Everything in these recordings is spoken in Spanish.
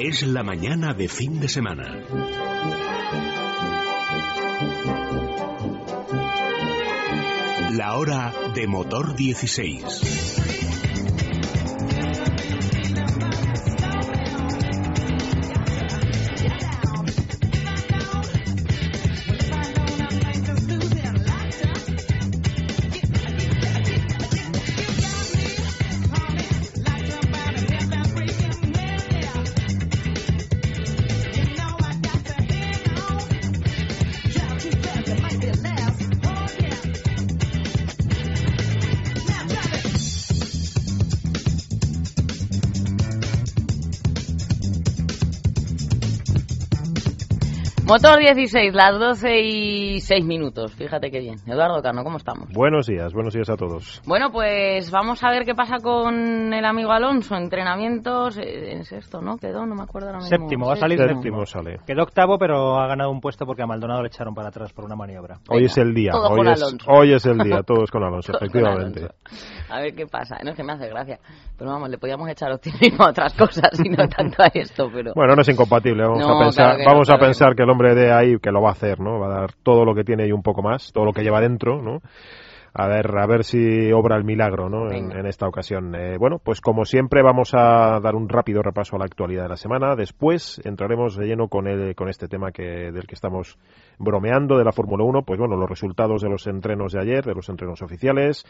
Es la mañana de fin de semana. La hora de motor 16. Motor 16, las 12 y 6 minutos. Fíjate qué bien. Eduardo Cano, ¿cómo estamos? Buenos días, buenos días a todos. Bueno, pues vamos a ver qué pasa con el amigo Alonso. Entrenamientos, eh, en sexto, ¿no? Quedó, no me acuerdo ahora mismo. Séptimo, va a salir Séptimo sale. Quedó octavo, pero ha ganado un puesto porque a Maldonado le echaron para atrás por una maniobra. Hoy es el día, todo hoy con es, Alonso. hoy es el día, todos con Alonso, con efectivamente. Alonso. A ver qué pasa. No es que me hace gracia. Pero vamos, le podíamos echar optimismo a otras cosas y no tanto a esto, pero... Bueno, no es incompatible, vamos No, a pensar, claro que vamos a claro que pensar no. que el hombre de ahí que lo va a hacer, ¿no? Va a dar todo lo que tiene y un poco más, todo lo que lleva dentro, ¿no? A ver, a ver si obra el milagro, ¿no? En, esta ocasión. Eh, bueno, pues como siempre vamos a dar un rápido repaso a la actualidad de la semana. Después entraremos de lleno con el, con este tema que del que estamos bromeando de la Fórmula 1. Pues bueno, los resultados de los entrenos de ayer, de los entrenos oficiales,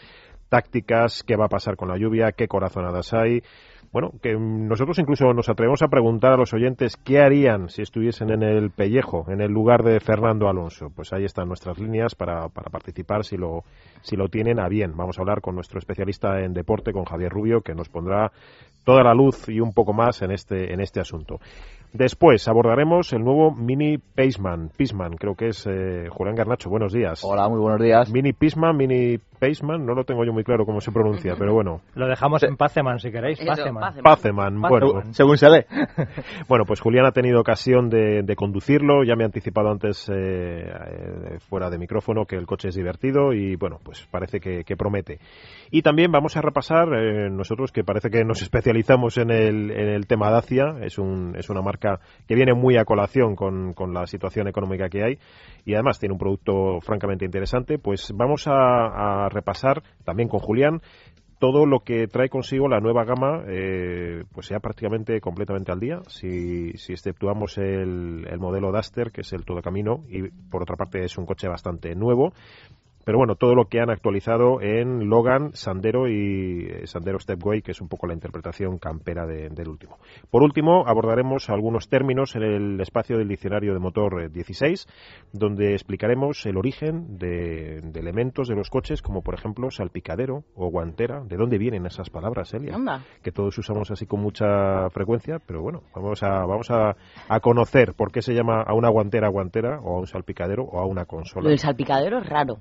tácticas, qué va a pasar con la lluvia, qué corazonadas hay. Bueno, que nosotros incluso nos atrevemos a preguntar a los oyentes qué harían si estuviesen en el pellejo, en el lugar de Fernando Alonso. Pues ahí están nuestras líneas para, para participar si lo, si lo tienen a bien. Vamos a hablar con nuestro especialista en deporte, con Javier Rubio, que nos pondrá toda la luz y un poco más en este, en este asunto. Después abordaremos el nuevo Mini Paceman, Pisman, creo que es eh, Julián Garnacho. Buenos días. Hola, muy buenos días. Mini Pisman, Mini Paceman, no lo tengo yo muy claro cómo se pronuncia, pero bueno. Lo dejamos en Paceman si queréis. Eso, Paceman. Paceman. Bueno. Según se lee. bueno, pues Julián ha tenido ocasión de, de conducirlo, ya me ha anticipado antes eh, eh, fuera de micrófono que el coche es divertido y bueno, pues parece que, que promete. Y también vamos a repasar, eh, nosotros que parece que nos especializamos en el, en el tema Dacia, es, un, es una marca que viene muy a colación con, con la situación económica que hay y además tiene un producto francamente interesante, pues vamos a, a repasar también con Julián todo lo que trae consigo la nueva gama, eh, pues ya prácticamente completamente al día, si, si exceptuamos el, el modelo Duster, que es el todo camino, y por otra parte es un coche bastante nuevo. Pero bueno, todo lo que han actualizado en Logan, Sandero y eh, Sandero Stepway, que es un poco la interpretación campera de- del último. Por último, abordaremos algunos términos en el espacio del diccionario de motor eh, 16, donde explicaremos el origen de, de elementos de los coches, como por ejemplo salpicadero o guantera. ¿De dónde vienen esas palabras, Elia? Anda. que todos usamos así con mucha frecuencia, pero bueno, vamos a vamos a, a conocer por qué se llama a una guantera guantera o a un salpicadero o a una consola. del salpicadero es raro,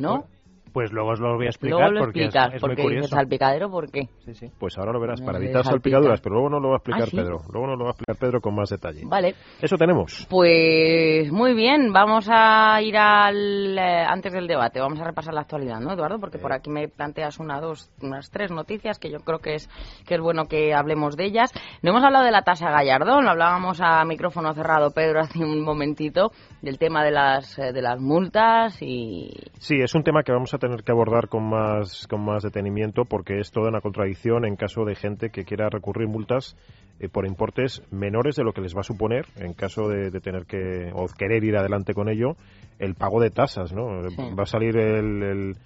¿no? Pues luego os lo voy a explicar Luego lo porque es- explicas, es, muy porque curioso. dices salpicadero, ¿por qué? Sí, sí. Pues ahora lo verás, para evitar salpica. salpicaduras, pero luego no lo va a explicar ¿Ah, sí? Pedro. Luego no lo va a explicar Pedro con más detalle. Vale. Eso tenemos. Pues muy bien, vamos a ir al eh, antes del debate, vamos a repasar la actualidad, ¿no, Eduardo? Porque por aquí me planteas una, dos, unas tres noticias que yo creo que es que es bueno que hablemos de ellas. No hemos hablado de la tasa Gallardón, lo hablábamos a micrófono cerrado, Pedro, hace un momentito del tema de las eh, de las multas y Sí, es un tema que vamos a tener que abordar con más, con más detenimiento porque es toda una contradicción en caso de gente que quiera recurrir multas eh, por importes menores de lo que les va a suponer en caso de, de tener que o querer ir adelante con ello el pago de tasas, ¿no? Sí. Va a salir el, el,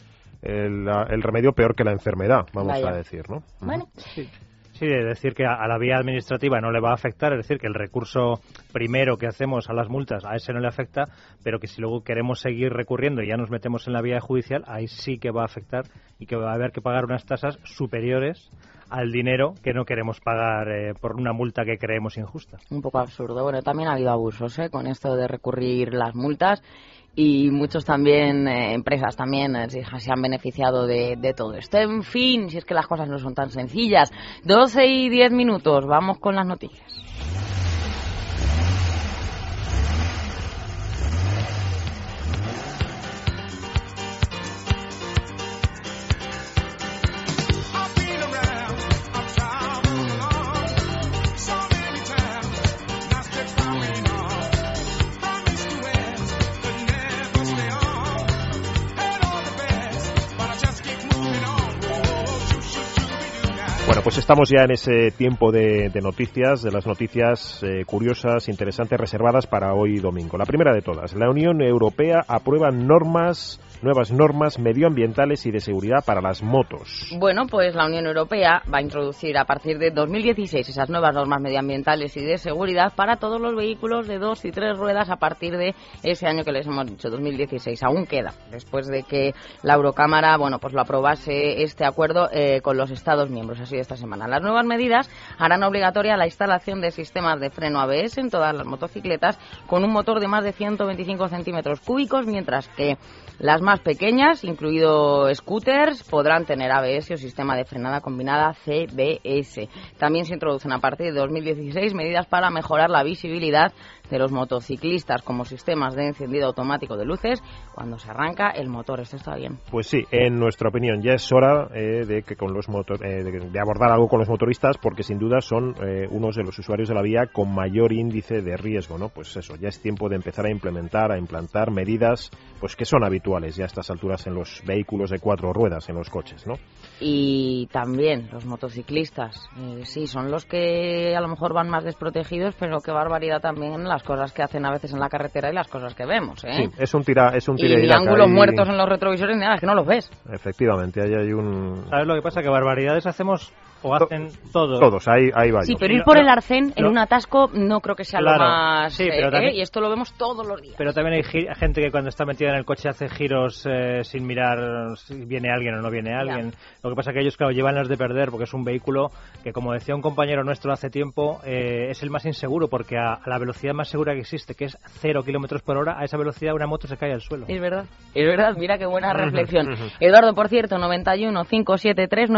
el- la- el remedio peor que la enfermedad, vamos Vaya. a decir, ¿no? bueno, Sí, es decir, que a la vía administrativa no le va a afectar, es decir, que el recurso primero que hacemos a las multas a ese no le afecta, pero que si luego queremos seguir recurriendo y ya nos metemos en la vía judicial, ahí sí que va a afectar y que va a haber que pagar unas tasas superiores al dinero que no queremos pagar eh, por una multa que creemos injusta. un poco absurdo. Bueno, también ha habido abusos ¿eh? con esto de recurrir las multas y muchos también, eh, empresas también, eh, se, han beneficiado de, de todo esto. En fin, si es que las cosas no son tan sencillas. 12 y 10 minutos, vamos con las noticias. Estamos ya en ese tiempo de, noticias, de las noticias eh, curiosas, interesantes, reservadas para hoy domingo. La primera de todas, la Unión Europea aprueba normas nuevas normas medioambientales y de seguridad para las motos. Bueno, pues la Unión Europea va a introducir a partir de 2016 esas nuevas normas medioambientales y de seguridad para todos los vehículos de dos y tres ruedas a partir de ese año que les hemos dicho, 2016. Aún queda, después de que la Eurocámara, bueno, pues lo aprobase este acuerdo eh, con los Estados miembros, así esta semana. Las nuevas medidas harán obligatoria la instalación de sistemas de freno ABS en todas las motocicletas con un motor de más de 125 centímetros cúbicos, mientras que las más pequeñas, incluido scooters, podrán tener ABS o sistema de frenada combinada CBS. También se introducen a partir de 2016 medidas para mejorar la visibilidad de los motociclistas como sistemas de encendido automático de luces cuando se arranca el motor. Esto está bien. Pues sí, en nuestra opinión ya es hora eh, de que con los motor, eh, de, abordar algo con los motoristas porque sin duda son eh, unos de los usuarios de la vía con mayor índice de riesgo, ¿no? Pues eso, ya es tiempo de empezar a implementar, a implantar medidas pues que son habituales ya a estas alturas en los vehículos de cuatro ruedas, en los coches, ¿no? Y también los motociclistas, sí, son los que a lo mejor van más desprotegidos, pero qué barbaridad también las cosas que hacen a veces en la carretera y las cosas que vemos. ¿eh? Sí, es un tira, es un tira y, ángulos muertos en los retrovisores, nada, es que no los ves. Efectivamente, ahí hay un. ¿Sabes lo que pasa? Que barbaridades hacemos o hacen todos. Todos, hay, hay varios. Sí, pero ir por el arcén en un atasco no creo que sea lo más... Sí, pero eh, y esto lo vemos todos los días. Pero también hay gente que cuando está metida en el coche hace giros eh, sin mirar si viene alguien o no viene alguien. Lo que pasa es que ellos, claro, llevan las de perder porque es un vehículo que, como decía un compañero nuestro hace tiempo, eh, es el más inseguro porque a, la velocidad más segura que existe, que es 0 kilómetros por hora, a esa velocidad una moto se cae al suelo. Es verdad, es verdad, mira qué buena reflexión. Eduardo, por cierto, 91 573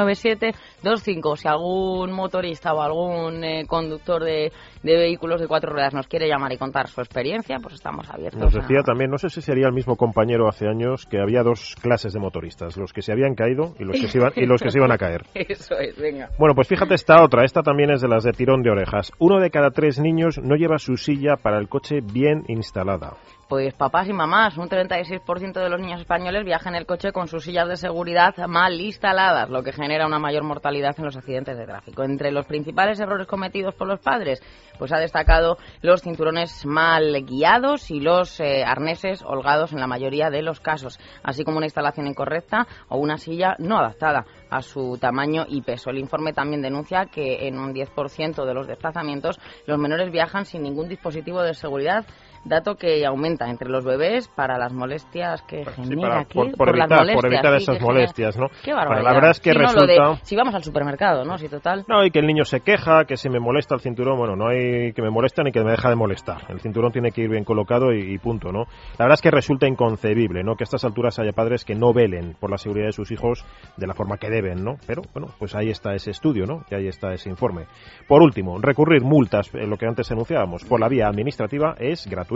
9725 si algún motorista o algún eh, conductor de, vehículos de cuatro ruedas nos quiere llamar y contar su experiencia, pues estamos abiertos. Nos decía también, no sé si sería el mismo compañero hace años, que había dos clases de motoristas, los que se habían caído y los que se iban, y los que se iban a caer. Eso es, venga. Bueno, pues fíjate esta otra, esta también es de las de tirón de orejas. Uno de cada tres niños no lleva su silla para el coche bien instalada. Pues papás y mamás, un 36% de los niños españoles viajan en el coche con sus sillas de seguridad mal instaladas, lo que genera una mayor mortalidad en los accidentes de tráfico. Entre los principales errores cometidos por los padres, pues ha destacado los cinturones mal guiados y los eh, arneses holgados en la mayoría de los casos, así como una instalación incorrecta o una silla no adaptada a su tamaño y peso. El informe también denuncia que en un 10% de los desplazamientos los menores viajan sin ningún dispositivo de seguridad dato que aumenta entre los bebés para las molestias que genera aquí, por, evitar, esas molestias, ¿no? Qué barbaridad. la verdad es que resulta... si vamos al supermercado, ¿no? Si total... No, y que el niño se queja, que si me molesta el cinturón, bueno, no hay que me molesta ni que me deja de molestar. El cinturón tiene que ir bien colocado y, punto, ¿no? La verdad es que resulta inconcebible, ¿no? Que a estas alturas haya padres que no velen por la seguridad de sus hijos de la forma que deben, ¿no? Pero, bueno, pues ahí está ese estudio, ¿no? Que ahí está ese informe. Por último, recurrir multas, en lo que antes enunciábamos, por la vía administrativa es gratuito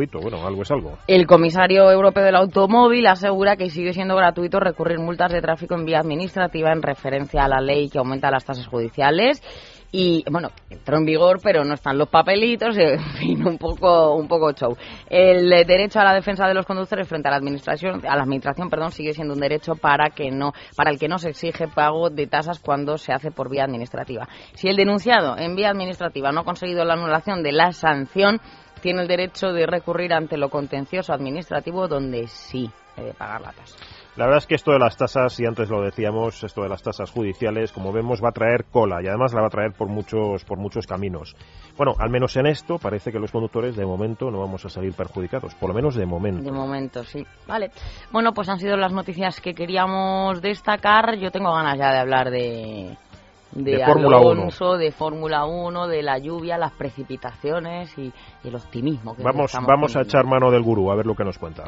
El comisario europeo del automóvil asegura que sigue siendo gratuito recurrir multas de tráfico en vía administrativa en referencia a la ley que aumenta las tasas judiciales y bueno entró en vigor pero no están los papelitos un poco un poco show. El derecho a la defensa de los conductores frente a la administración a la administración perdón sigue siendo un derecho para que no para el que no se exige pago de tasas cuando se hace por vía administrativa. Si el denunciado en vía administrativa no ha conseguido la anulación de la sanción tiene el derecho de recurrir ante lo contencioso administrativo donde sí debe pagar la tasa. La verdad es que esto de las tasas, y antes lo decíamos, esto de las tasas judiciales, como vemos, va a traer cola y además la va a traer por muchos, por muchos caminos. Bueno, al menos en esto parece que los conductores de momento no vamos a salir perjudicados, por lo menos de momento. De momento, sí. Vale. Bueno, pues han sido las noticias que queríamos destacar. Yo tengo ganas ya de hablar de, de, Fórmula 1. de Fórmula 1, de la lluvia, las precipitaciones y, el optimismo. Que vamos vamos a echar mano del gurú, a ver lo que nos cuenta.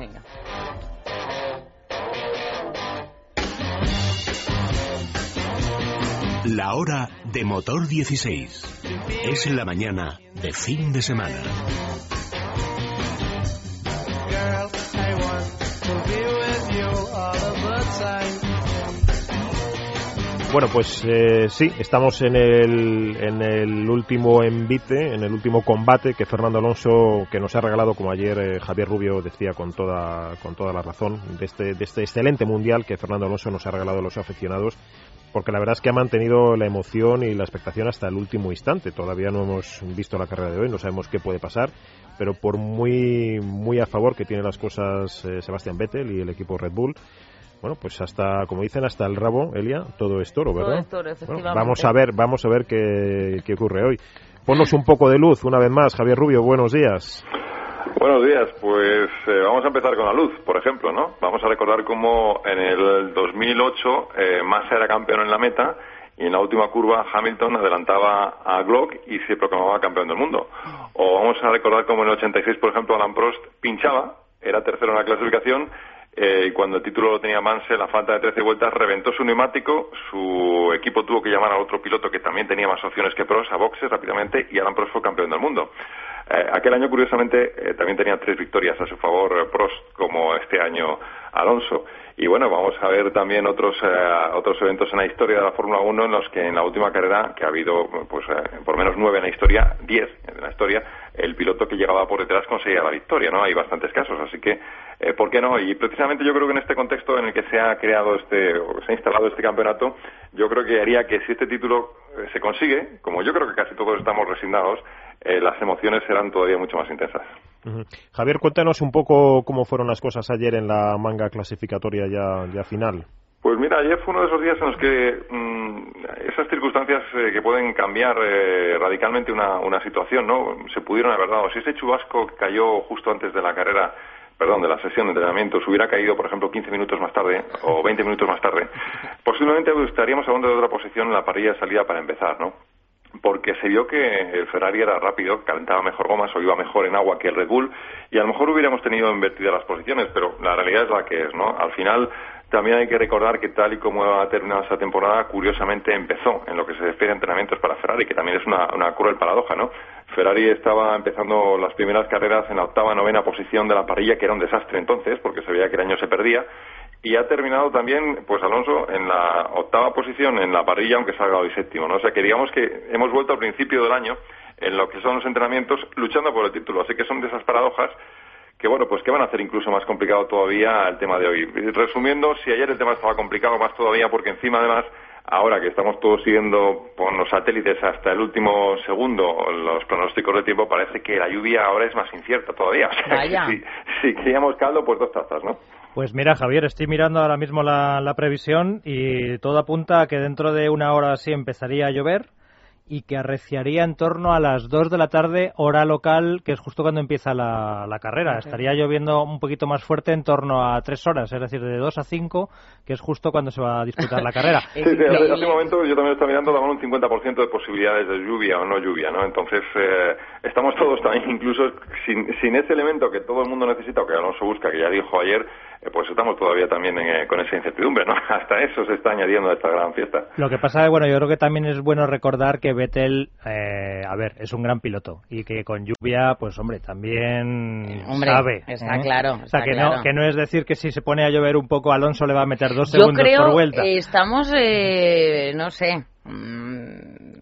La hora de motor 16. Es la mañana de fin de semana. Bueno, pues eh, sí, estamos en el, en el último envite, en el último combate que Fernando Alonso, que nos ha regalado, como ayer eh, Javier Rubio decía con toda, con toda la razón, de este, de este excelente mundial que Fernando Alonso nos ha regalado a los aficionados porque la verdad es que ha mantenido la emoción y la expectación hasta el último instante. Todavía no hemos visto la carrera de hoy, no sabemos qué puede pasar, pero por muy, muy a favor que tiene las cosas eh, Sebastián Vettel y el equipo Red Bull, bueno, pues hasta, como dicen, hasta el rabo, Elia, todo es toro, ¿verdad? Todo es toro, vamos a ver, vamos a ver qué, qué ocurre hoy. Ponnos un poco de luz una vez más, Javier Rubio, buenos días. Buenos días, pues eh, vamos a empezar con la luz, por ejemplo, ¿no? Vamos a recordar cómo en el 2008 eh, Massa era campeón en la meta y en la última curva Hamilton adelantaba a Glock y se proclamaba campeón del mundo. O vamos a recordar cómo en el 86, por ejemplo, Alan Prost pinchaba, era tercero en la clasificación eh, y cuando el título lo tenía Mansell, la falta de 13 vueltas, reventó su neumático, su equipo tuvo que llamar a otro piloto que también tenía más opciones que Prost a boxes rápidamente y Alan Prost fue campeón del mundo. Eh, aquel año, curiosamente, eh, también tenía tres victorias a su favor Prost, como este año Alonso. Y bueno, vamos a ver también otros otros eventos en la historia de la Fórmula 1 en los que en la última carrera, que ha habido pues por menos nueve en la historia, diez en la historia, el piloto que llegaba por detrás conseguía la victoria, ¿no? Hay bastantes casos, así que eh, ¿por qué no? Y precisamente yo creo que en este contexto en el que se ha creado este, o se ha instalado este campeonato, yo creo que haría que si este título eh, se consigue, como yo creo que casi todos estamos resignados, eh, las emociones serán todavía mucho más intensas. Javier, cuéntanos un poco cómo fueron las cosas ayer en la manga clasificatoria ya, final. Pues mira, ayer fue uno de esos días en los que mm, esas circunstancias que pueden cambiar radicalmente una, una situación, ¿no? Se pudieron haber dado. Si ese chubasco cayó justo antes de la carrera perdón, de la sesión de entrenamiento se hubiera caído, por ejemplo, 15 minutos más tarde o 20 minutos más tarde, posiblemente estaríamos hablando de otra posición en la parrilla de salida para empezar, ¿no? Porque se vio que el Ferrari era rápido, calentaba mejor gomas o iba mejor en agua que el Red Bull y a lo mejor hubiéramos tenido invertidas las posiciones, pero la realidad es la que es, ¿no? Al final también hay que recordar que tal y como ha terminado esta temporada, curiosamente empezó en lo que se refiere a entrenamientos para Ferrari, que también es una, una cruel paradoja, ¿no? Ferrari estaba empezando las primeras carreras en la octava, novena posición de la parrilla, que era un desastre entonces, porque se veía que el año se perdía, y ha terminado también, pues Alonso, en la octava posición en la parrilla, aunque salga hoy séptimo, ¿no? O sea que digamos que hemos vuelto al principio del año en lo que son los entrenamientos luchando por el título. Así que son de esas paradojas que bueno, pues que van a hacer incluso más complicado todavía el tema de hoy. Resumiendo, si ayer el tema estaba complicado, más todavía porque encima además Ahora que estamos todos siguiendo con los satélites hasta el último segundo los pronósticos de tiempo, parece que la lluvia ahora es más incierta todavía. O sea, si, si, queríamos caldo, pues dos tazas, ¿no? Pues mira, Javier, estoy mirando ahora mismo la, la previsión y todo apunta a que dentro de una hora así empezaría a llover y que arreciaría en torno a las 2 de la tarde, hora local, que es justo cuando empieza la, carrera. Estaría lloviendo un poquito más fuerte en torno a 3 horas, es decir, de 2 a 5, que es justo cuando se va a disputar la carrera. sí, sí, hace, un momento yo también estaba mirando, daban un 50% de posibilidades de lluvia o no lluvia, ¿no? Entonces, eh, estamos todos también, incluso sin, sin ese elemento que todo el mundo necesita o que Alonso busca, que ya dijo ayer, pues estamos todavía también eh, con esa incertidumbre, ¿no? Hasta eso se está añadiendo a esta gran fiesta. Lo que pasa es, bueno, yo creo que también es bueno recordar que Vettel, eh, a ver, es un gran piloto y que con lluvia, pues hombre, también sabe. Está claro. o sea, que, No, que no es decir que si se pone a llover un poco Alonso le va a meter dos segundos por vuelta. estamos, no sé, mm,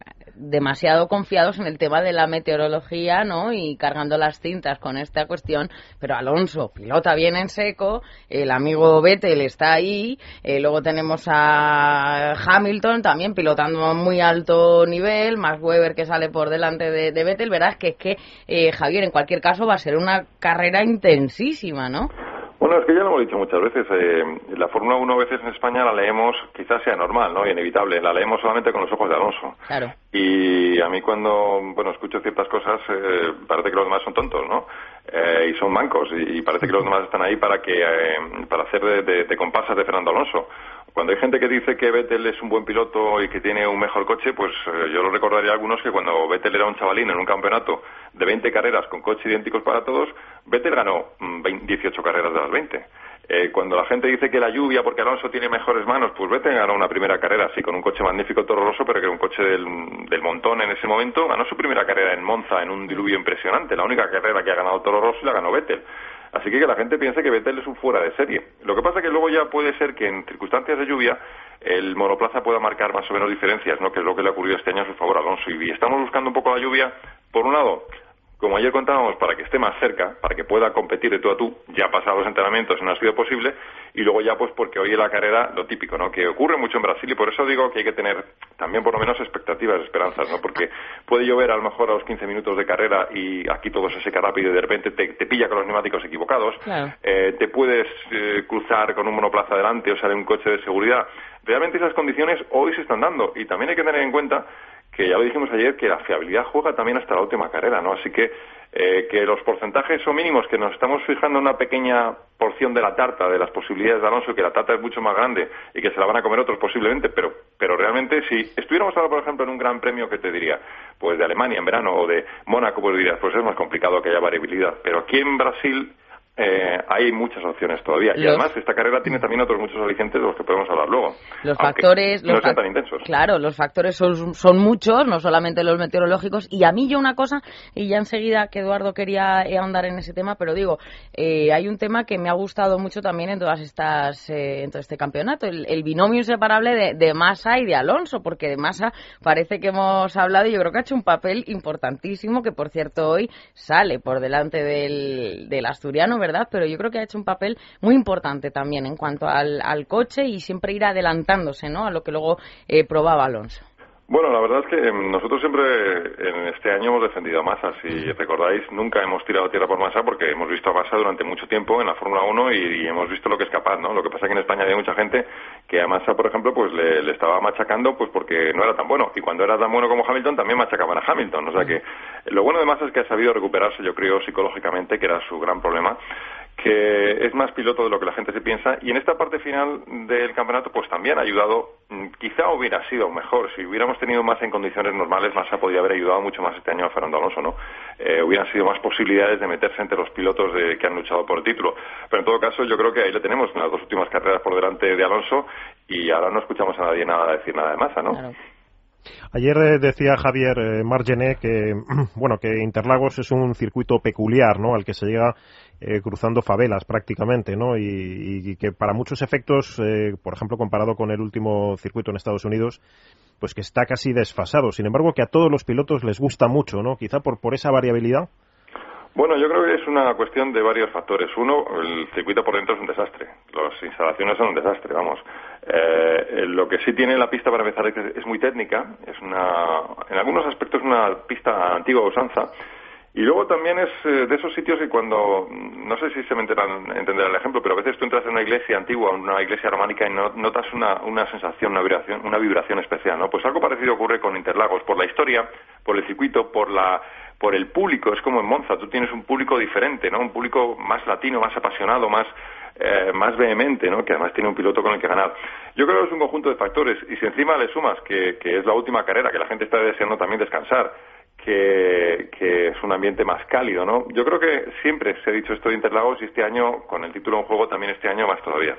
demasiado confiados en el tema de la meteorología, ¿no? Y cargando las cintas con esta cuestión. Pero Alonso pilota bien en seco, el amigo Vettel está ahí, eh, luego tenemos a Hamilton también pilotando a muy alto nivel, más Weber que sale por delante de, de Vettel. Verás que es que, eh, Javier, en cualquier caso va a ser una carrera intensísima, ¿no? Bueno, es que ya lo hemos dicho muchas veces. Eh, la Fórmula 1 a veces en España la leemos, quizás sea normal, ¿no? inevitable. La leemos solamente con los ojos de Alonso. Claro. Y a mí cuando, bueno, escucho ciertas cosas, eh, parece que los demás son tontos, ¿no? Eh, y son mancos. Y, parece que los demás están ahí para que, para hacer de, de, compasas de Fernando Alonso. Cuando hay gente que dice que Vettel es un buen piloto y que tiene un mejor coche, pues eh, yo lo recordaría a algunos que cuando Vettel era un chavalín en un campeonato de 20 carreras con coches idénticos para todos, Vettel ganó 18 mm, carreras de las 20. Eh, cuando la gente dice que la lluvia, porque Alonso tiene mejores manos, pues Vettel ganó una primera carrera, sí, con un coche magnífico Toro Rosso, pero que era un coche del, montón en ese momento. Ganó su primera carrera en Monza en un diluvio impresionante. La única carrera que ha ganado Toro Rosso la ganó Vettel. Así que que la gente piense que Vettel es un fuera de serie. Lo que pasa es que luego ya puede ser que en circunstancias de lluvia el monoplaza pueda marcar más o menos diferencias, ¿no? que es lo que le ha ocurrido este año a su favor a Alonso. Y estamos buscando un poco la lluvia, por un lado, como ayer contábamos, para que esté más cerca, para que pueda competir de tú a tú, ya pasado los entrenamientos no ha sido posible, y luego ya pues porque hoy en la carrera lo típico, ¿no? Que ocurre mucho en Brasil y por eso digo que hay que tener también por lo menos expectativas, esperanzas, ¿no? Porque puede llover a lo mejor a los 15 minutos de carrera y aquí todo se seca rápido y de repente te, pilla con los neumáticos equivocados, eh, te puedes eh, cruzar con un monoplaza delante o sale un coche de seguridad. Realmente esas condiciones hoy se están dando y también hay que tener en cuenta que ya lo dijimos ayer, que la fiabilidad juega también hasta la última carrera, ¿no? Así que eh, que los porcentajes son mínimos, que nos estamos fijando en una pequeña porción de la tarta, de las posibilidades de Alonso, que la tarta es mucho más grande y que se la van a comer otros posiblemente, pero, pero realmente si estuviéramos ahora, por ejemplo, en un gran premio, que te diría? Pues de Alemania en verano o de Mónaco, pues dirías, pues es más complicado que haya variabilidad. Pero aquí en Brasil eh, hay muchas opciones todavía. Y además, esta carrera tiene también otros muchos alicientes de los que podemos hablar luego. Los factores. No sean tan intensos. Claro, los factores son, son muchos, no solamente los meteorológicos. Y a mí, yo una cosa, y ya enseguida que Eduardo quería ahondar en ese tema, pero digo, eh, hay un tema que me ha gustado mucho también en todas estas eh, en todo este campeonato, el, binomio inseparable de, de, Massa y de Alonso, porque de Massa parece que hemos hablado y yo creo que ha hecho un papel importantísimo, que por cierto hoy sale por delante del, del asturiano, Pero yo creo que ha hecho un papel muy importante también en cuanto al, coche y siempre ir adelantándose, ¿no? A lo que luego eh, probaba Alonso. Bueno, la verdad es que em, nosotros siempre en este año hemos defendido a Massa. Si recordáis, nunca hemos tirado tierra por Massa porque hemos visto a Massa durante mucho tiempo en la Fórmula 1 y, hemos visto lo que es capaz, ¿no? Lo que pasa es que en España había mucha gente que a Massa, por ejemplo, pues le, estaba machacando pues porque no era tan bueno. Y cuando era tan bueno como Hamilton, también machacaban a Hamilton. O sea que lo bueno de Massa es que ha sabido recuperarse, yo creo, psicológicamente, que era su gran problema que es más piloto de lo que la gente se piensa y en esta parte final del campeonato pues también ha ayudado mm, quizá hubiera sido mejor si hubiéramos tenido más en condiciones normales más podría haber ayudado mucho más este año a Fernando Alonso no eh, hubieran sido más posibilidades de meterse entre los pilotos de, que han luchado por el título. Pero en todo caso yo creo que ahí le tenemos en las dos últimas carreras por delante de Alonso y ahora no escuchamos a nadie nada decir nada de masa no Ayer eh, decía Javier eh, Margené que bueno que Interlagos es un circuito peculiar, ¿no? Al que se llega eh, cruzando favelas prácticamente, ¿no? Y, que para muchos efectos, eh, por ejemplo, comparado con el último circuito en Estados Unidos, pues que está casi desfasado. Sin embargo, que a todos los pilotos les gusta mucho, ¿no? Quizá por, por esa variabilidad. Bueno, yo creo que es una cuestión de varios factores. Uno, el circuito por dentro es un desastre. Las instalaciones son un desastre, vamos. Eh, lo que sí tiene la pista para empezar es, muy técnica. Es una, en algunos aspectos, una pista antigua usanza y luego también es eh, de esos sitios que cuando, no sé si se me entenderá el ejemplo, pero a veces tú entras en una iglesia antigua, una iglesia románica y notas una, una sensación, una vibración, una vibración especial, ¿no? Pues algo parecido ocurre con Interlagos, por la historia, por el circuito, por la por el público, es como en Monza, tú tienes un público diferente, ¿no? Un público más latino, más apasionado, más eh, más vehemente, ¿no? que además tiene un piloto con el que ganar. Yo creo que es un conjunto de factores y si encima le sumas que, que es la última carrera, que la gente está deseando también descansar, que, es un ambiente más cálido, ¿no? Yo creo que siempre se ha dicho esto de Interlagos y este año, con el título en juego, también este año más todavía.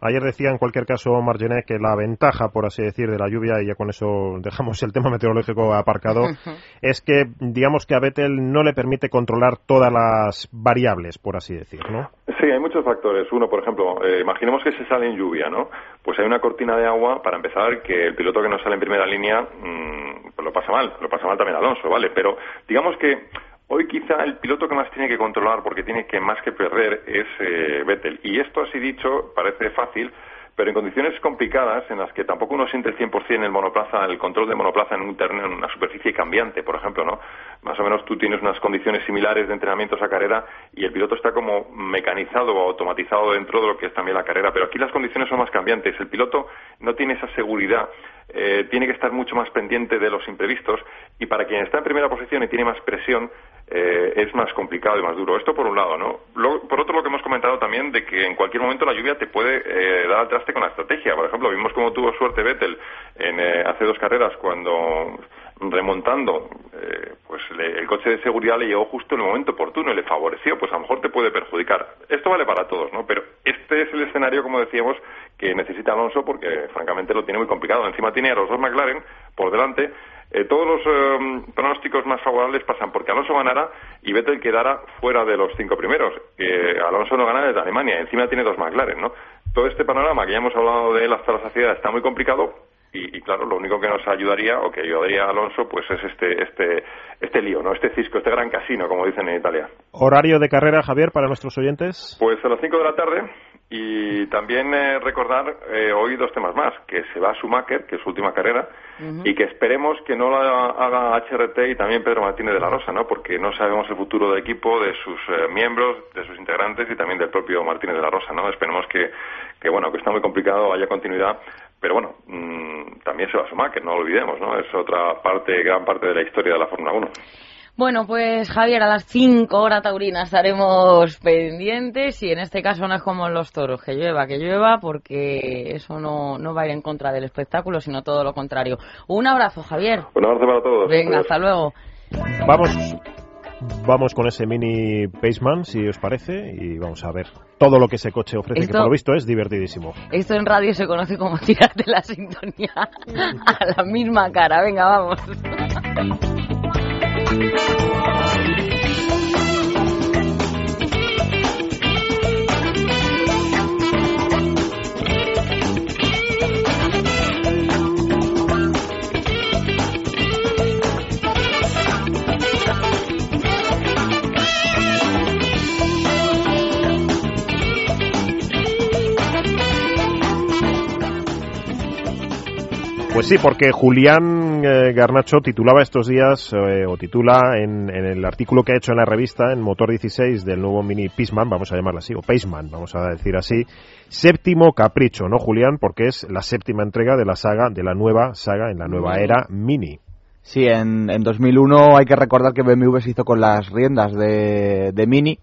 Ayer decía, en cualquier caso, Margené, que la ventaja, por así decir, de la lluvia, y ya con eso dejamos el tema meteorológico aparcado, es que, digamos que a Vettel no le permite controlar todas las variables, por así decir, ¿no? Sí, hay muchos factores. Uno, por ejemplo, eh, imaginemos que se sale en lluvia, ¿no? Pues hay una cortina de agua, para empezar, que el piloto que no sale en primera línea, mm, pues lo pasa mal, lo pasa mal también Alonso, ¿vale? Pero digamos que Hoy quizá el piloto que más tiene que controlar, porque tiene que más que perder, es eh, Vettel. Y esto así dicho parece fácil, pero en condiciones complicadas en las que tampoco uno siente el 100% el monoplaza, el control de monoplaza en un terreno, en una superficie cambiante, por ejemplo, ¿no? Más o menos tú tienes unas condiciones similares de entrenamiento a carrera y el piloto está como mecanizado o automatizado dentro de lo que es también la carrera, pero aquí las condiciones son más cambiantes. El piloto no tiene esa seguridad eh, tiene que estar mucho más pendiente de los imprevistos y para quien está en primera posición y tiene más presión eh, es más complicado y más duro. Esto por un lado, ¿no? por otro, lo que hemos comentado también de que en cualquier momento la lluvia te puede eh, dar al traste con la estrategia. Por ejemplo, vimos cómo tuvo suerte Vettel en, hace dos carreras cuando remontando, pues el coche de seguridad le llegó justo en el momento oportuno y le favoreció, pues a lo mejor te puede perjudicar. Esto vale para todos, ¿no? Pero este es el escenario, como decíamos, que necesita Alonso porque francamente lo tiene muy complicado. Encima tiene a los dos McLaren por delante. Eh, todos los eh, pronósticos más favorables pasan porque Alonso ganara y Vettel quedara fuera de los cinco primeros. que Alonso no gana desde Alemania, encima tiene dos McLaren, ¿no? Todo este panorama que ya hemos hablado de él hasta la saciedad está muy complicado y, claro, lo único que nos ayudaría o que ayudaría a Alonso pues es este este este lío, ¿no? Este cisco, este gran casino, como dicen en Italia. Horario de carrera, Javier, para nuestros oyentes. Pues a las 5 de la tarde y también eh, recordar eh, hoy dos temas más, que se va a Schumacher, que es su última carrera, y que esperemos que no la haga HRT y también Pedro Martínez de la Rosa, ¿no? Porque no sabemos el futuro del equipo, de sus eh, miembros, de sus integrantes y también del propio Martínez de la Rosa, ¿no? Esperemos que, que bueno, que está muy complicado, haya continuidad, pero bueno, mm, también se va a Schumacher, no lo olvidemos, ¿no? Es otra parte, gran parte de la historia de la Fórmula 1. Bueno, pues Javier, a las 5 horas taurinas estaremos pendientes y en este caso no es como en los toros, que llueva, que llueva, porque eso no, no va a ir en contra del espectáculo, sino todo lo contrario. Un abrazo, Javier. Un abrazo para todos. Venga, hasta luego. Vamos, vamos con ese mini Paceman, si os parece, y vamos a ver todo lo que ese coche ofrece, que por lo visto es divertidísimo. Esto en radio se conoce como tirarte la sintonía a la misma cara. Venga, vamos. あ! Pues sí, porque Julián eh, Garnacho titulaba estos días, eh, o titula en, en el artículo que ha hecho en la revista, en Motor 16 del nuevo Mini Paceman, vamos a llamarlo así, o Paceman, vamos a decir así, séptimo capricho, ¿no, Julián? Porque es la séptima entrega de la saga, de la nueva saga, en la nueva era Mini. Sí, en, en 2001 hay que recordar que BMW se hizo con las riendas de, de Mini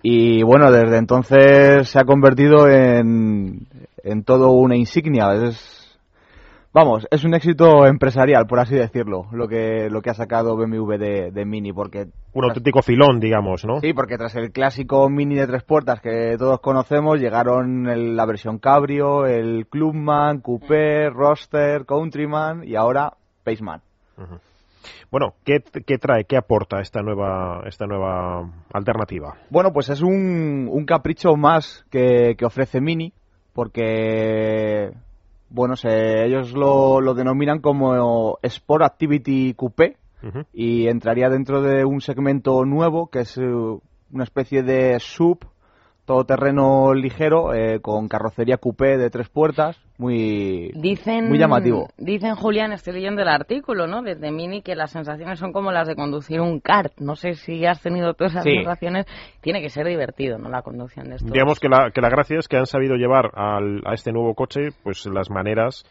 y bueno, desde entonces se ha convertido en, en todo una insignia. Es, vamos, es un éxito empresarial, por así decirlo, lo que, lo que ha sacado BMW de, de Mini, porque Un auténtico filón, digamos, ¿no? Sí, porque tras el clásico Mini de tres puertas que todos conocemos, llegaron el- la versión Cabrio, el Clubman, Coupé, Roadster, Countryman y ahora Paceman. Bueno, ¿qué, qué trae, qué aporta esta nueva, esta nueva alternativa? Bueno, pues es un, un capricho más que, que ofrece Mini, porque, bueno, se- ellos lo, lo denominan como Sport Activity Coupé y entraría dentro de un segmento nuevo que es eh, una especie de sub todoterreno ligero eh, con carrocería coupé de tres puertas, muy, Dicen, muy llamativo. Dicen, Julián, estoy leyendo el artículo, ¿no? Desde Mini, que las sensaciones son como las de conducir un kart. No sé si has tenido todas esas Sí. sensaciones. Tiene que ser divertido, ¿no? La conducción de estos. Digamos que la, que la gracia es que han sabido llevar al- a este nuevo coche pues las maneras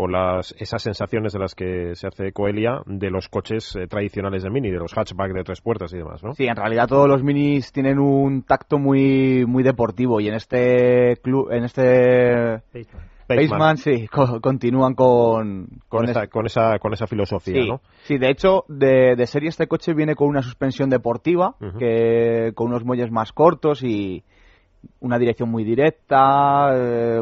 o las esas sensaciones de las que se hace Coelia de los coches eh, tradicionales de Mini, de los hatchback de tres puertas y demás, ¿no? Sí, en realidad todos los minis tienen un tacto muy muy deportivo y en este club, en este. Paceman sí, co- continúan con con, es- esa, con esa con esa filosofía, Sí, ¿no? sí, de hecho, de, de serie este coche viene con una suspensión deportiva, que con unos muelles más cortos y una dirección muy directa. eh,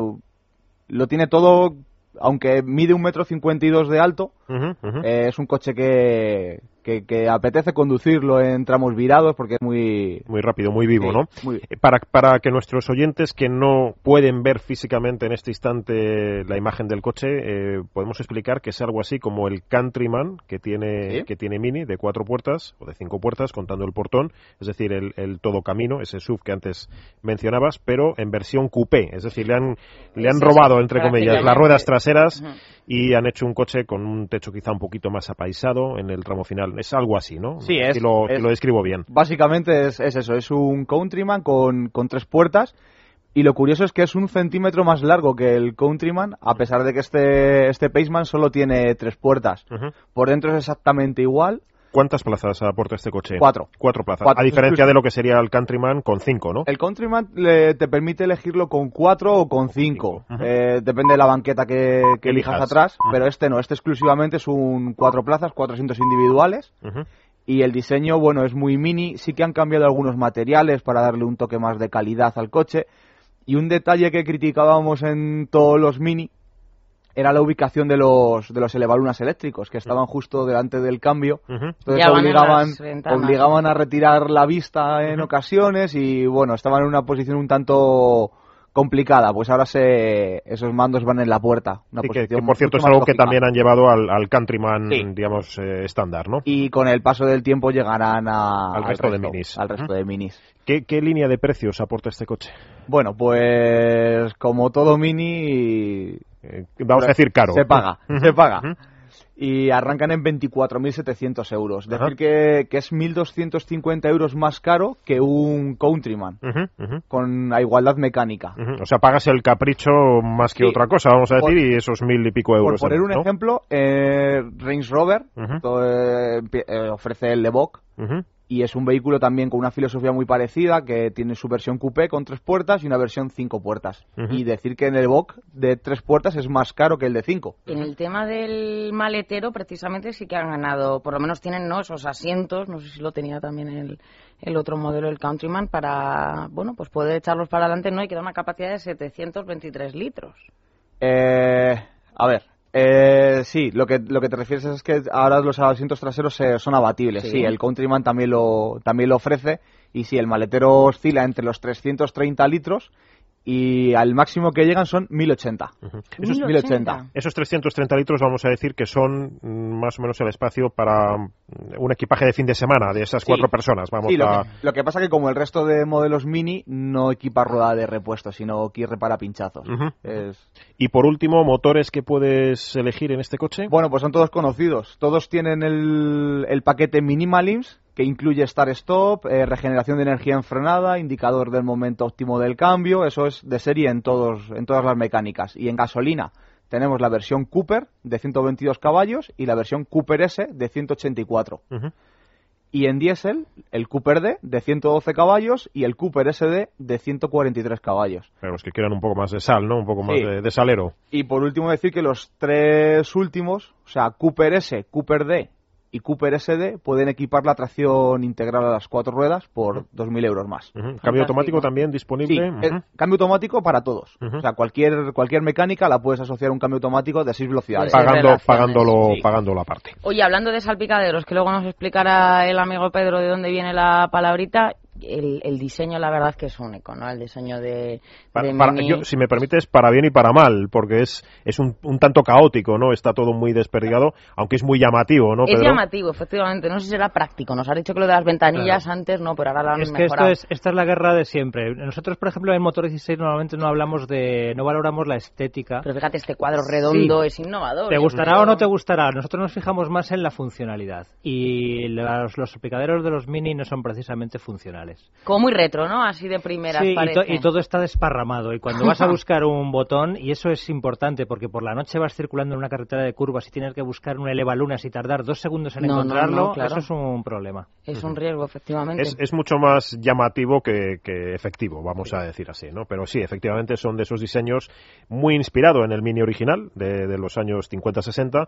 lo tiene todo, aunque mide un metro cincuenta y dos de alto, eh, es un coche que, que, que apetece conducirlo en tramos virados porque es muy... Muy rápido, muy vivo, Sí, ¿no? muy- Eh, Para, para que nuestros oyentes que no pueden ver físicamente en este instante la imagen del coche, eh, podemos explicar que es algo así como el Countryman que tiene, Sí. que tiene Mini de cuatro puertas o de cinco puertas, contando el portón, es decir, el, el todo camino, ese SUV que antes mencionabas, pero en versión coupé, es decir, le han, le han robado, entre comillas, las ruedas traseras. Y han hecho un coche con un techo quizá un poquito más apaisado en el tramo final. Es algo así, ¿no? Sí, es- Si lo, si lo describo bien. Básicamente es, es eso, es un Countryman con, con tres puertas y lo curioso es que es un centímetro más largo que el Countryman, a pesar de que este, este Paceman solo tiene tres puertas. Por dentro es exactamente igual, ¿Cuántas plazas aporta este coche? Cuatro. Cuatro plazas. Cuatro. A diferencia de lo que sería el Countryman con cinco, ¿no? El Countryman le- te permite elegirlo con cuatro o con cinco. Eh, depende de la banqueta que, que elijas Elijas. atrás. Pero este no, este exclusivamente es un cuatro plazas, cuatro asientos individuales. Y el diseño, bueno, es muy mini. Sí que han cambiado algunos materiales para darle un toque más de calidad al coche. Y un detalle que criticábamos en todos los mini era la ubicación de los, de los elevalunas eléctricos, que estaban justo delante del cambio. Entonces en obligaban, obligaban a retirar la vista en ocasiones y bueno, estaban en una posición un tanto complicada, pues ahora se, esos mandos van en la puerta. Una Sí, que, por cierto es algo que también han llevado al, al Countryman, Sí. digamos, eh, estándar, ¿no? Y con el paso del tiempo llegarán a- Al resto de minis. Al resto de minis. ¿Qué, qué línea de precios aporta este coche? Bueno, pues como todo mini... Eh, vamos a decir caro. Se paga, se paga. Y arrancan en 24.700 euros. Ajá. Decir que, que es 1.250 euros más caro que un Countryman, con a igualdad mecánica. O sea, pagas el capricho más que Sí. otra cosa, vamos a decir, Por- y esos mil y pico Por euros. poner un ¿no? ejemplo, eh, Range Rover eh, eh, ofrece el Evoque. Y es un vehículo también con una filosofía muy parecida que tiene su versión coupé con tres puertas y una versión cinco puertas. Y decir que en el Evoque de tres puertas es más caro que el de cinco. En el tema del maletero, precisamente sí que han ganado, por lo menos tienen ¿no? esos asientos, no sé si lo tenía también el, el otro modelo, el Countryman, para bueno pues poder echarlos para adelante, ¿no? Y que da una capacidad de 723 litros. Eh, a ver, eh, sí, lo que, lo que te refieres es que ahora los asientos traseros eh, son abatibles. Sí. Sí. el Countryman también lo, también lo ofrece. Y sí, el maletero oscila entre los 330 litros y al máximo que llegan son 1080. Eso es 1080. Esos 330 litros vamos a decir que son mm, más o menos el espacio para mm, un equipaje de fin de semana de esas Sí. cuatro personas. Vamos Sí, lo, a... que, lo que pasa que como el resto de modelos mini no equipa rueda de repuesto, sino que repara pinchazos. Es- Y por último, motores que puedes elegir en este coche. Bueno, pues son todos conocidos. Todos tienen el, el paquete Minimalims, que incluye Start Stop, eh, regeneración de energía en frenada, indicador del momento óptimo del cambio. Eso es de serie en, todos, en todas las mecánicas. Y en gasolina tenemos la versión Cooper de 122 caballos y la versión Cooper S de 184. Ujú. Y en diésel, el Cooper D de 112 caballos y el Cooper SD de 143 caballos. Para los que quieran un poco más de sal, ¿no? Un poco más Sí. de, de salero. Y por último decir que los tres últimos, o sea, Cooper S, Cooper D y Cooper SD, pueden equipar la tracción integral a las cuatro ruedas por 2.000 euros más. Cambio automático también Sí, disponible. eh, Ujú. cambio automático para todos. O sea, cualquier, cualquier mecánica la puedes asociar a un cambio automático de seis velocidades. Pues Pagando, pagándolo, Sí. pagándolo aparte. Oye, hablando de salpicaderos, que luego nos explicará el amigo Pedro de dónde viene la palabrita, el, el diseño la verdad que es único, ¿no? El diseño de, Para- de para- yo, si me permites, para bien y para mal, porque es, es un, un tanto caótico, ¿no? Está todo muy desperdigado, aunque es muy llamativo, ¿no, es Pedro? llamativo, efectivamente. No sé si será práctico. Nos has dicho que lo de las ventanillas antes no, pero ahora lo han Es que esto mejorado. es, esta es la guerra de siempre. Nosotros, por ejemplo, en Motor 16 normalmente no hablamos de, no valoramos la estética. Pero fíjate, este cuadro redondo Sí. es innovador. ¿Te gustará o no te gustará? Nosotros nos fijamos más en la funcionalidad. Y los, los salpicaderos de los Mini no son precisamente funcionales. Como muy retro, ¿no? Así de primeras Sí, y, parece. to- y todo está desparramado. Y cuando vas a buscar un botón, y eso es importante, porque por la noche vas circulando en una carretera de curvas y tienes que buscar un elevalunas y tardar dos segundos en No, no, encontrarlo, no, claro. eso es un problema. Es un riesgo, efectivamente. Es, es mucho más llamativo que, que efectivo, vamos a decir así, ¿no? Pero sí, efectivamente son de esos diseños muy inspirado en el Mini original de, de los años 50-60,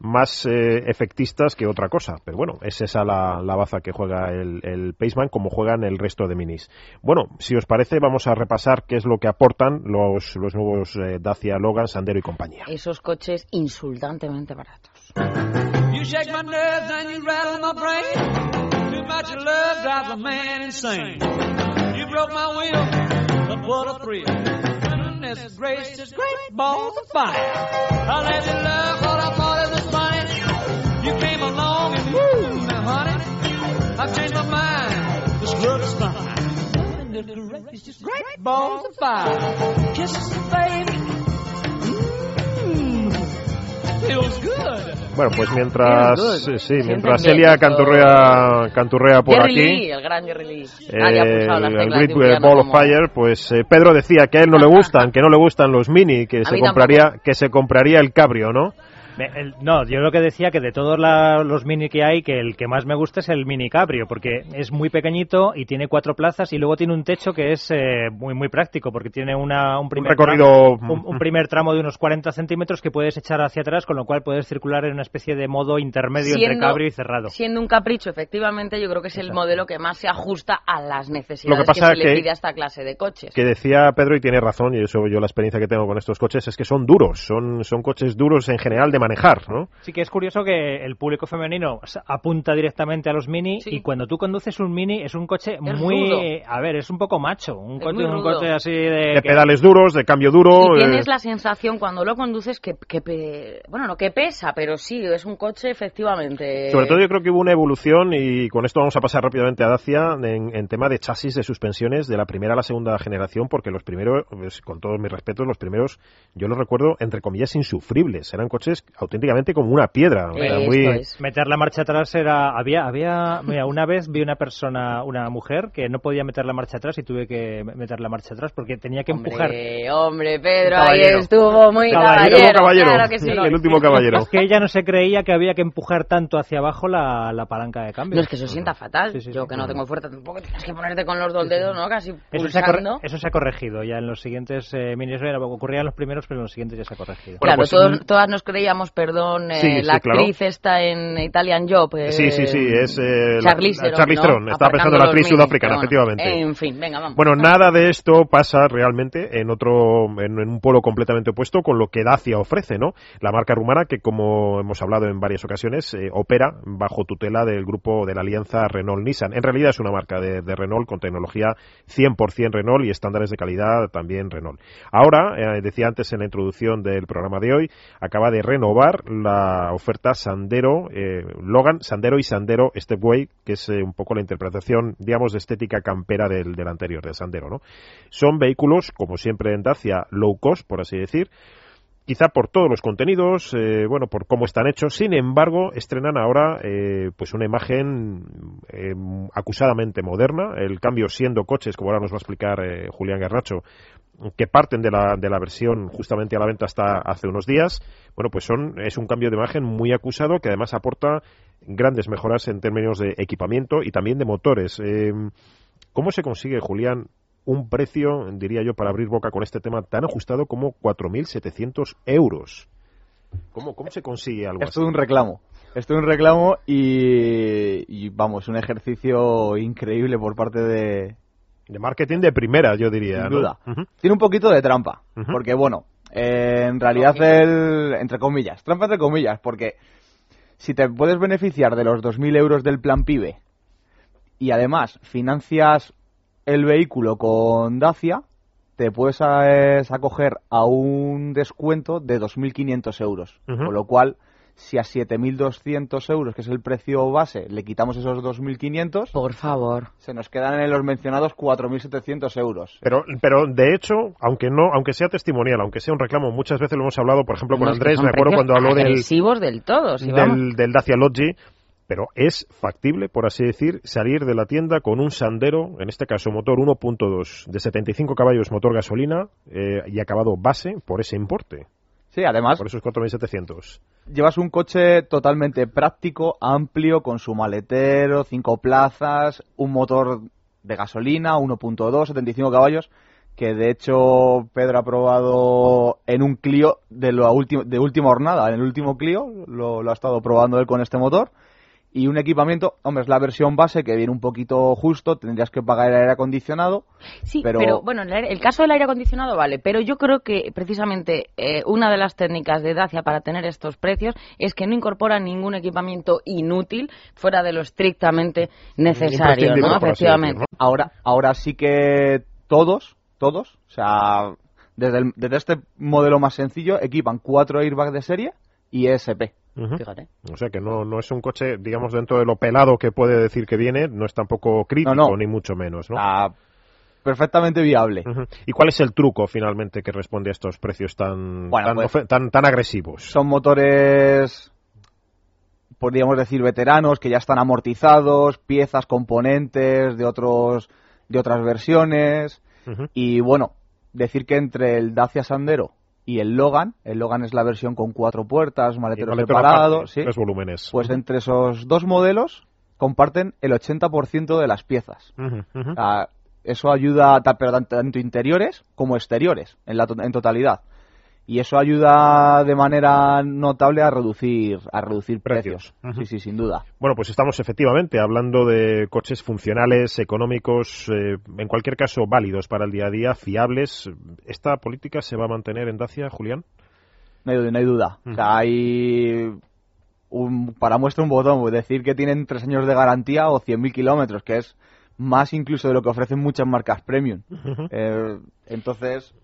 más eh, efectistas que otra cosa. Pero bueno, es esa la, la baza que juega el, el Paceman como juegan el resto de minis. Bueno, si os parece, vamos a repasar qué es lo que aportan los, los nuevos eh, Dacia Logan, Sandero y compañía. Esos coches insultantemente baratos. You came along and woo, now honey, I've changed my mind. This love is fine. Goodness gracious, great balls of fire. Kisses, baby. Mmm, feels good. Bueno, pues mientras, sí, mientras bien Elia esto. canturrea, canturrea por Jerry aquí. Lee, el gran Jerry Lee. Eh, el Great Ball of Fire, pues eh, Pedro decía que a él no le gustan, que no le gustan los Mini, que se compraría, que se compraría el Cabrio, ¿no? El- no, yo lo que decía que de todos la- los mini que hay, que el que más me gusta es el mini cabrio, porque es muy pequeñito y tiene cuatro plazas y luego tiene un techo que es eh, muy muy práctico, porque tiene una, un, primer recorrido- tramo, un, un primer tramo de unos 40 centímetros que puedes echar hacia atrás, con lo cual puedes circular en una especie de modo intermedio entre cabrio y cerrado. Siendo un capricho, efectivamente, yo creo que es el modelo que más se ajusta a las necesidades Lo que pasa se le pide a esta clase de coches. Que decía Pedro, y tiene razón, y eso yo la experiencia que tengo con estos coches, es que son duros, son, son coches duros en general de manejar, ¿no? Sí que es curioso que el público femenino apunta directamente a los Mini Sí. y cuando tú conduces un Mini es un coche Es muy... rudo. A ver, es un poco macho. Un, Es coche, un así de... De que- pedales duros, de cambio duro. Y eh, tienes la sensación cuando lo conduces que, que pe- bueno, no que pesa, pero sí, es un coche efectivamente. Sobre todo yo creo que hubo una evolución y con esto vamos a pasar rápidamente a Dacia en, en tema de chasis de suspensiones de la primera a la segunda generación porque los primeros, pues, con todos mis respetos, los primeros yo los recuerdo entre comillas insufribles, eran coches auténticamente como una piedra, Esto muy es. Meter la marcha atrás era... Había, había... Mira, una vez vi una persona, una mujer, que no podía meter la marcha atrás y tuve que meter la marcha atrás porque tenía que empujar. Hombre, hombre, Pedro, ahí estuvo muy Caballero, caballero. caballero, Claro que sí. el último caballero. Es que ella no se creía que había que empujar tanto hacia abajo la, la palanca de cambio. No es que eso sienta fatal. Sí, sí, Yo sí. que no tengo fuerza tampoco tienes que ponerte con los dos dedos, ¿no? Casi Eso se, ha corre- pulsando. eso se ha corregido ya en los siguientes eh, minis. Era- Ocurría en los primeros, pero en los siguientes ya se ha corregido. Bueno, claro, pues, todos- todas nos creíamos, perdón, eh, Sí, sí, la claro. actriz está en Italian Job. eh, Sí, sí, sí, es eh, Charlize Theron, Charlize ¿no? Pensando en la actriz minis, sudafricana, bueno. efectivamente. En fin, venga, vamos. Bueno, nada de esto pasa realmente en otro, en, en un polo completamente opuesto con lo que Dacia ofrece, ¿no? La marca rumana que, como hemos hablado en varias ocasiones, eh, opera bajo tutela del grupo de la alianza Renault-Nissan. En realidad es una marca de, de Renault con tecnología 100% Renault y estándares de calidad también Renault. Ahora, decía antes en la introducción del programa de hoy, acaba de renovar la oferta Sandero, eh, Logan, Sandero y Sandero Stepway, que es eh, un poco la interpretación, digamos, de estética campera del, anterior, del Sandero, ¿no? Son vehículos, como siempre en Dacia, low cost, por así decir, quizá por todos los contenidos, eh, bueno, por cómo están hechos. Sin embargo, estrenan ahora eh, pues una imagen acusadamente moderna. El cambio siendo coches, como ahora nos va a explicar Julián Garnacho, que parten de la, de la versión justamente a la venta hasta hace unos días. Bueno, pues son es un cambio de imagen muy acusado que además aporta grandes mejoras en términos de equipamiento y también de motores. Eh, ¿Cómo se consigue, Julián, un precio, diría yo, para abrir boca con este tema tan ajustado como 4.700 euros? ¿Cómo, ¿Cómo se consigue algo Es así? todo un reclamo. Es todo un reclamo y, y, vamos, un ejercicio increíble por parte de... De marketing de primera, yo diría. Sin ¿no? duda. Tiene un poquito de trampa, porque bueno, eh, en realidad el... Entre comillas, trampa entre comillas, porque si te puedes beneficiar de los 2.000 euros del plan PIBE y además financias el vehículo con Dacia, te puedes acoger a un descuento de 2.500 euros. Ujú. Con lo cual, si a 7.200 euros, que es el precio base, le quitamos esos 2.500, Por favor. se nos quedan en los mencionados 4.700 euros. Pero, pero de hecho, aunque no, aunque sea testimonial, aunque sea un reclamo, muchas veces lo hemos hablado, por ejemplo, con Andrés, me acuerdo cuando habló del, del todo, vamos. del, del Dacia Logi, pero es factible, por así decir, salir de la tienda con un Sandero, en este caso motor 1.2 de 75 caballos, motor gasolina eh, y acabado base por ese importe, Sí, además, por esos 4.700. llevas un coche totalmente práctico, amplio, con su maletero, cinco plazas, un motor de gasolina, 1.2, 75 caballos, que de hecho Pedro ha probado en un Clio de, la ulti- de última jornada, en el último Clio, lo, lo ha estado probando él con este motor. Y un equipamiento, hombre, es la versión base que viene un poquito justo, tendrías que pagar el aire acondicionado. Sí, pero- pero, bueno, el, aire- el caso del aire acondicionado vale, pero yo creo que precisamente eh, una de las técnicas de Dacia para tener estos precios es que no incorpora ningún equipamiento inútil fuera de lo estrictamente necesario, ¿no? Efectivamente. Ahora, ahora sí que todos, todos, o sea, desde, el- desde este modelo más sencillo equipan cuatro airbags de serie y ESP. Fíjate. O sea que no, no es un coche, digamos, dentro de lo pelado que puede decir que viene, no es tampoco crítico, No, no. ni mucho menos, ¿no? Perfectamente viable. ¿Y cuál es el truco finalmente que responde a estos precios tan, Bueno, tan, pues- tan, tan agresivos? Son motores, podríamos decir, veteranos, que ya están amortizados, piezas, componentes de otros de otras versiones. Y bueno, decir que entre el Dacia Sandero y el Logan, el Logan es la versión con cuatro puertas, maletero maletero separado, aparte, ¿sí? tres volúmenes. Pues entre esos dos modelos comparten el 80% de las piezas. Eso ayuda tanto, tanto interiores como exteriores en, la en totalidad. Y eso ayuda de manera notable a reducir a reducir Precios. Sí, sí, sin duda. Bueno, pues estamos efectivamente hablando de coches funcionales, económicos, eh, en cualquier caso válidos para el día a día, fiables. ¿Esta política se va a mantener en Dacia, Julián? No hay, no hay duda. O sea, hay un, para muestra un botón, pues decir que tienen tres años de garantía o 100.000 kilómetros, que es más incluso de lo que ofrecen muchas marcas premium. Eh, entonces,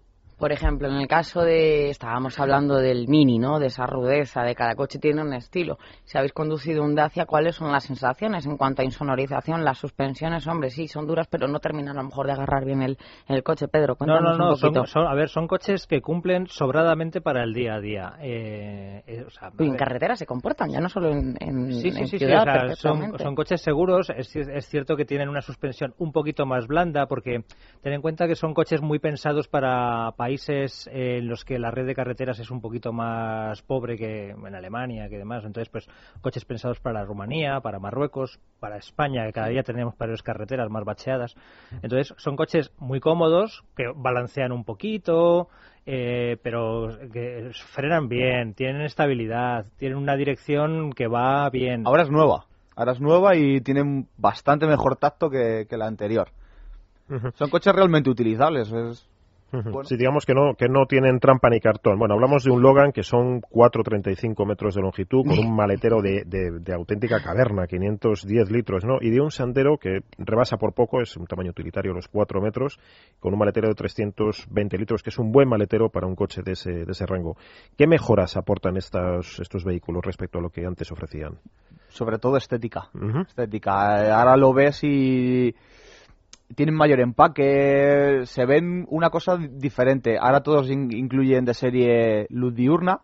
Por ejemplo, en el caso de, estábamos hablando del Mini, ¿no? De esa rudeza, de cada coche tiene un estilo. Si habéis conducido un Dacia, ¿cuáles son las sensaciones en cuanto a insonorización? Las suspensiones, hombre, sí, son duras, pero no terminan a lo mejor de agarrar bien el, el coche. Pedro, No, cuéntanos no, no. un poquito. Son, son- a ver, son coches que cumplen sobradamente para el día a día. Eh, eh, o sea, Y en carretera se comportan, ya no solo en, en, Sí, sí, en sí, ciudad, o sea, son, coches seguros. Es, es cierto que tienen una suspensión un poquito más blanda, porque ten en cuenta que son coches muy pensados para países eh, en los que la red de carreteras es un poquito más pobre que en Alemania, que demás. Entonces, pues, coches pensados para Rumanía, para Marruecos, para España, que cada día tenemos peores carreteras más bacheadas. Entonces, son coches muy cómodos, que balancean un poquito, eh, pero que frenan bien, tienen estabilidad, tienen una dirección que va bien. ahora es nueva. Ahora es nueva y tienen bastante mejor tacto que, que la anterior. Son coches realmente utilizables. Es. Bueno. Sí, digamos que no, que no tienen trampa ni cartón. Bueno, hablamos de un Logan que son 4,35 metros de longitud con un maletero de, de- de auténtica caverna, 510 litros, ¿no? Y de un Sandero que rebasa por poco, es un tamaño utilitario, los 4 metros, con un maletero de 320 litros, que es un buen maletero para un coche de ese, de ese rango. ¿Qué mejoras aportan estos, estos vehículos respecto a lo que antes ofrecían? sobre todo estética. Estética. Ahora lo ves y tienen mayor empaque, se ven una cosa di- diferente. Ahora todos in- incluyen de serie luz diurna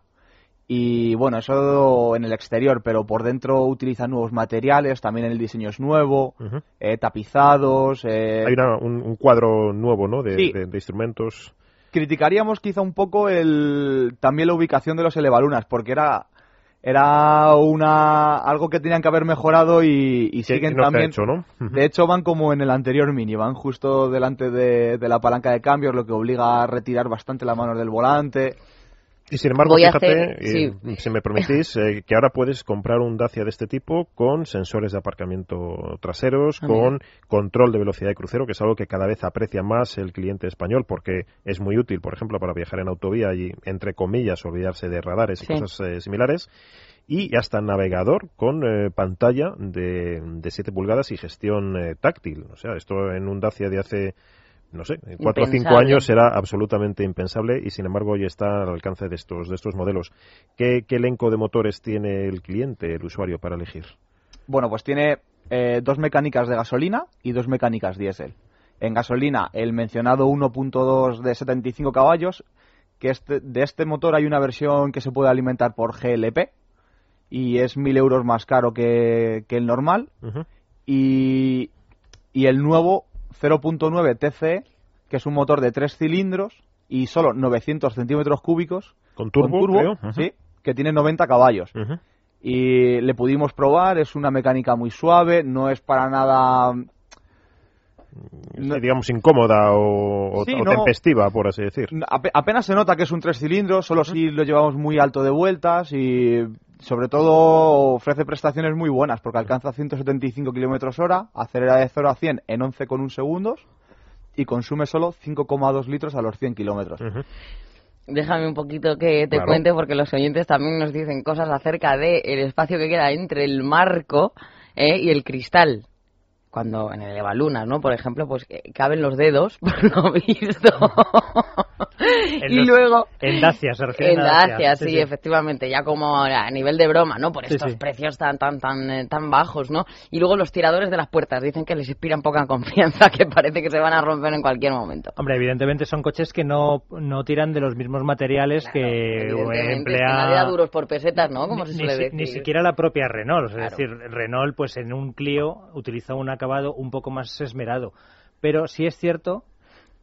y bueno, eso en el exterior, pero por dentro utilizan nuevos materiales, también el diseño es nuevo, eh, tapizados. eh, Hay una- un, un cuadro nuevo, ¿no? De, Sí. de- de instrumentos. criticaríamos quizá un poco el también la ubicación de los elevalunas porque era era una algo que tenían que haber mejorado y, y siguen no también hecho, ¿no? Ujú. de hecho van como en el anterior mini van justo delante de, de la palanca de cambios lo que obliga a retirar bastante la mano del volante Y sin embargo, Voy fíjate, hacer- eh, si me permitís, eh, que ahora puedes comprar un Dacia de este tipo con sensores de aparcamiento traseros, Ah, con control de velocidad de crucero, que es algo que cada vez aprecia más el cliente español porque es muy útil, por ejemplo, para viajar en autovía y, entre comillas, olvidarse de radares y cosas eh, similares. Y hasta navegador con eh, pantalla de, de 7 pulgadas y gestión eh, táctil. O sea, esto en un Dacia de hace no sé, en cuatro o cinco años era absolutamente impensable y sin embargo hoy está al alcance de estos, de estos modelos. ¿Qué, qué elenco de motores tiene el cliente, el usuario, para elegir? bueno pues tiene eh, dos mecánicas de gasolina y dos mecánicas diésel en gasolina el mencionado 1.2 de 75 caballos que este, de este motor hay una versión que se puede alimentar por GLP y es 1000 euros más caro que, que el normal y, y el nuevo 0.9 TCE, que es un motor de tres cilindros y solo 900 centímetros cúbicos, Con turbo, creo. Sí, que tiene 90 caballos. Y le pudimos probar, es una mecánica muy suave, no es para nada... No- digamos, incómoda o, o- Sí, o no. tempestiva, por así decir. ape- apenas se nota que es un tres cilindros, solo si lo llevamos muy alto de vueltas y sobre todo ofrece prestaciones muy buenas porque alcanza 175 kilómetros hora, acelera de 0 a 100 en 11,1 segundos y consume solo 5,2 litros a los 100 kilómetros. Déjame un poquito que te Claro. cuente porque los oyentes también nos dicen cosas acerca del espacio que queda entre el marco eh, y el cristal. Cuando en el Evalunas, ¿no? Por ejemplo, pues eh, caben los dedos, por lo visto. Y los- luego... En Dacia, se refiere En Dacia, sí, efectivamente, ya como a nivel de broma, ¿no? Por Sí, estos sí. precios tan tan tan eh, tan bajos, ¿no? Y luego los tiradores de las puertas dicen que les inspiran poca confianza, que parece que se van a romper en cualquier momento. Hombre, evidentemente son coches que no, no tiran de los mismos materiales que emplea... que da duros por pesetas, ¿no? Como se ni, suele si- decir. ni siquiera la propia Renault. Es Claro. decir, Renault, pues en un Clio utiliza un acabado un poco más esmerado. Pero sí es cierto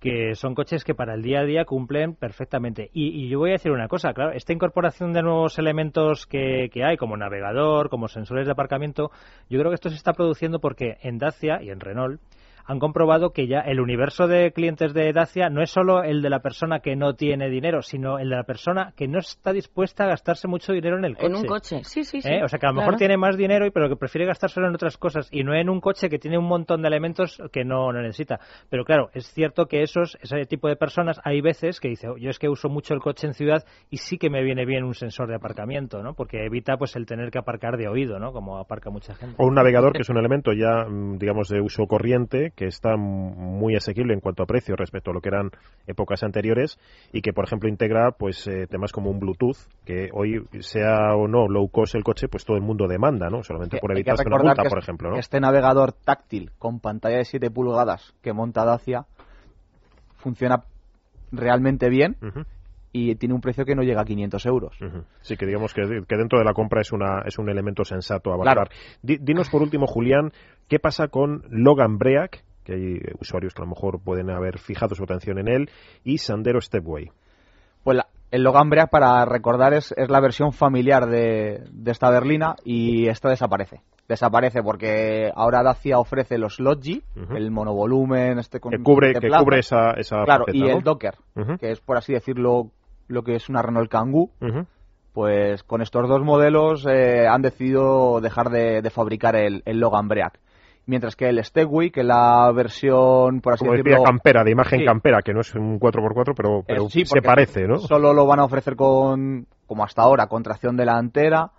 que son coches que para el día a día cumplen perfectamente. Y, y yo voy a decir una cosa, claro, esta incorporación de nuevos elementos que, que hay, como navegador, como sensores de aparcamiento, yo creo que esto se está produciendo porque en Dacia y en Renault han comprobado que ya el universo de clientes de Dacia no es solo el de la persona que no tiene dinero, sino el de la persona que no está dispuesta a gastarse mucho dinero en el coche. En un coche, sí, sí, sí. ¿Eh? O sea, que a lo mejor claro. tiene más dinero, y pero que prefiere gastárselo en otras cosas y no en un coche que tiene un montón de elementos que no, no necesita. Pero claro, es cierto que esos, ese tipo de personas hay veces que dice, "Oh, yo es que uso mucho el coche en ciudad y sí que me viene bien un sensor de aparcamiento, ¿no? Porque evita pues el tener que aparcar de oído, ¿no? Como aparca mucha gente. O un navegador que es un elemento ya, mm, digamos, de uso corriente, que está muy asequible en cuanto a precio respecto a lo que eran épocas anteriores y que, por ejemplo, integra pues eh, temas como un Bluetooth, que hoy, sea o no low cost el coche, pues todo el mundo demanda, ¿no? Solamente por Hay que evitarse una multa, que por es- ejemplo, ¿no? que Este navegador táctil con pantalla de 7 pulgadas que monta Dacia funciona realmente bien y tiene un precio que no llega a 500 euros. Sí, que digamos que, que dentro de la compra es, una, es un elemento sensato a Claro. valorar. Di- dinos por último, Julián, ¿qué pasa con Logan Break? Que hay usuarios que a lo mejor pueden haber fijado su atención en él, y Sandero Stepway. Pues la- el Logan Break, para recordar, es, es la versión familiar de, de esta berlina y esta desaparece. Desaparece porque ahora Dacia ofrece los Logi, el monovolumen, este con Que cubre, que cubre esa, esa Claro, faceta, y ¿no? el Docker, que es por así decirlo lo que es una Renault Kangoo, pues con estos dos modelos eh, han decidido dejar de, de fabricar el, el Logan Break. Mientras que el Stegway, que la versión, por así Como decirlo... campera, de imagen Sí. campera, que no es un 4x4, pero, pero Eh, sí, se parece, ¿no? Solo lo van a ofrecer con, como hasta ahora, con tracción delantera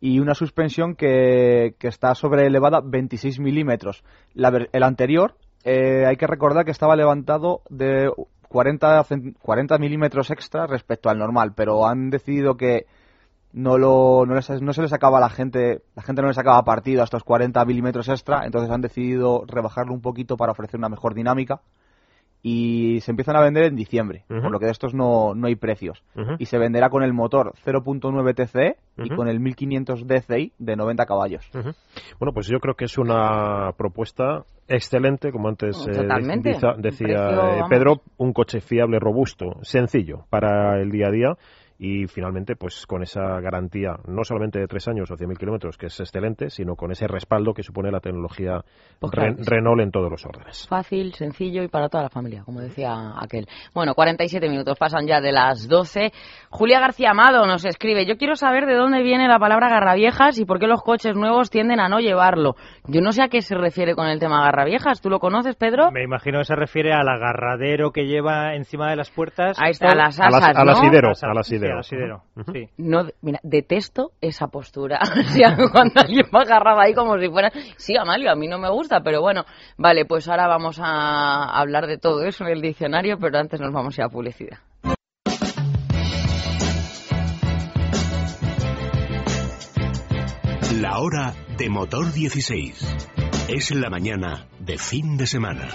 y una suspensión que, que está sobre elevada 26 milímetros. El anterior, eh, hay que recordar que estaba levantado de 40, cen- 40 milímetros extra respecto al normal, pero han decidido que no, lo, no, les- no se les sacaba a la gente, la gente no le sacaba partido a estos 40 milímetros extra, entonces han decidido rebajarlo un poquito para ofrecer una mejor dinámica y se empiezan a vender en diciembre, por lo que de estos no, no hay precios. Y se venderá con el motor 0.9 TCE y Ujú. con el 1500 DCI de 90 caballos. Bueno, pues yo creo que es una propuesta excelente, como antes eh, decía precio, eh. Pedro, un coche fiable, robusto, sencillo para el día a día y finalmente pues con esa garantía no solamente de tres años o 100.000 kilómetros, que es excelente, sino con ese respaldo que supone la tecnología Pues claro. Renault en todos los órdenes. Fácil, sencillo y para toda la familia, como decía aquel. Bueno, 47 minutos pasan ya de las 12. Julia García Amado nos escribe, yo quiero saber de dónde viene la palabra garraviejas y por qué los coches nuevos tienden a no llevarlo. Yo no sé a qué se refiere con el tema garraviejas. ¿Tú lo conoces, Pedro? Me imagino que se refiere al agarradero que lleva encima de las puertas. Ahí está, a las A las- asas, al ¿no? Asas, sí, asidero. No, mira, detesto esa postura. O sea, cuando alguien va agarrado ahí como si fuera... Sí, Amalio, a mí no me gusta, pero bueno. Vale, pues ahora vamos a hablar de todo eso en el diccionario, pero antes nos vamos a ir a publicidad. La hora de motor 16. Es la mañana de fin de semana.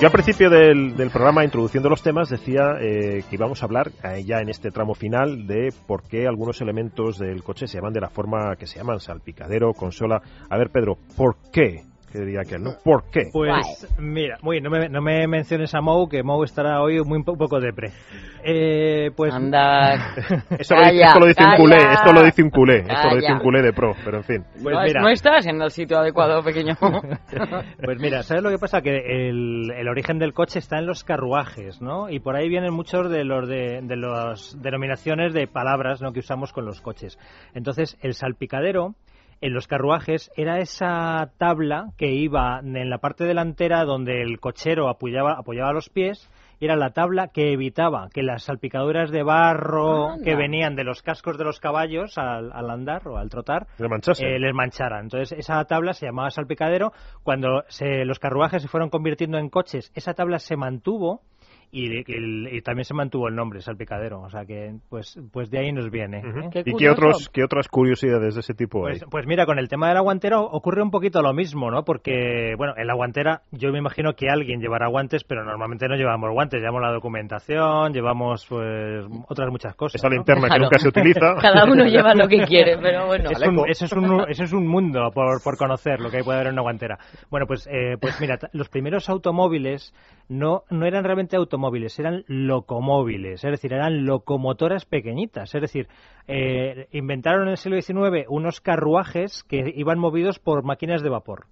Yo al principio del, del programa, introduciendo los temas, decía eh, que íbamos a hablar eh, ya en este tramo final de por qué algunos elementos del coche se llaman de la forma que se llaman, salpicadero, consola. A ver, Pedro, ¿por qué? Que diría aquel, ¿no? ¿Por qué? Pues mira, muy, no, me, no me menciones a Mou, que Mou estará hoy muy un poco depre. Eh, pues Anda. Esto, lo dice, Calla, esto lo dice un culé, esto lo dice un culé, esto lo dice un culé de pro, pero en fin. Pues no, mira. no estás en el sitio adecuado, pequeño. Pues mira, ¿sabes lo que pasa? Que el, el origen del coche está en los carruajes, ¿no? Y por ahí vienen muchos de los de, de las denominaciones de palabras ¿no? que usamos con los coches. Entonces, el salpicadero en los carruajes era esa tabla que iba en la parte delantera donde el cochero apoyaba, apoyaba los pies. Era la tabla que evitaba que las salpicaduras de barro Anda. que venían de los cascos de los caballos al, al andar o al trotar eh, les mancharan. Entonces, esa tabla se llamaba salpicadero. Cuando se- los carruajes se fueron convirtiendo en coches, esa tabla se mantuvo y, y- y también se mantuvo el nombre, Salpicadero. O sea que, pues, pues de ahí nos viene. ¿eh? Qué ¿Y qué, otros, qué otras curiosidades de ese tipo hay? Pues, pues mira, con el tema de la guantera ocurre un poquito lo mismo, ¿no? Porque, bueno, en la guantera yo me imagino que alguien llevará guantes, pero normalmente no llevamos guantes. Llevamos la documentación, llevamos, pues, otras muchas cosas. Esa ¿no? linterna que Claro. nunca se utiliza. Cada uno lleva lo que quiere, pero bueno. Es un- eso, es un, eso es un mundo por, por conocer lo que puede haber en una guantera. Bueno, pues, eh, pues mira, los primeros automóviles no, no eran realmente automóviles, eran locomóviles, es decir, eran locomotoras pequeñitas. Es decir, eh, inventaron en el siglo XIX unos carruajes que iban movidos por máquinas de vapor.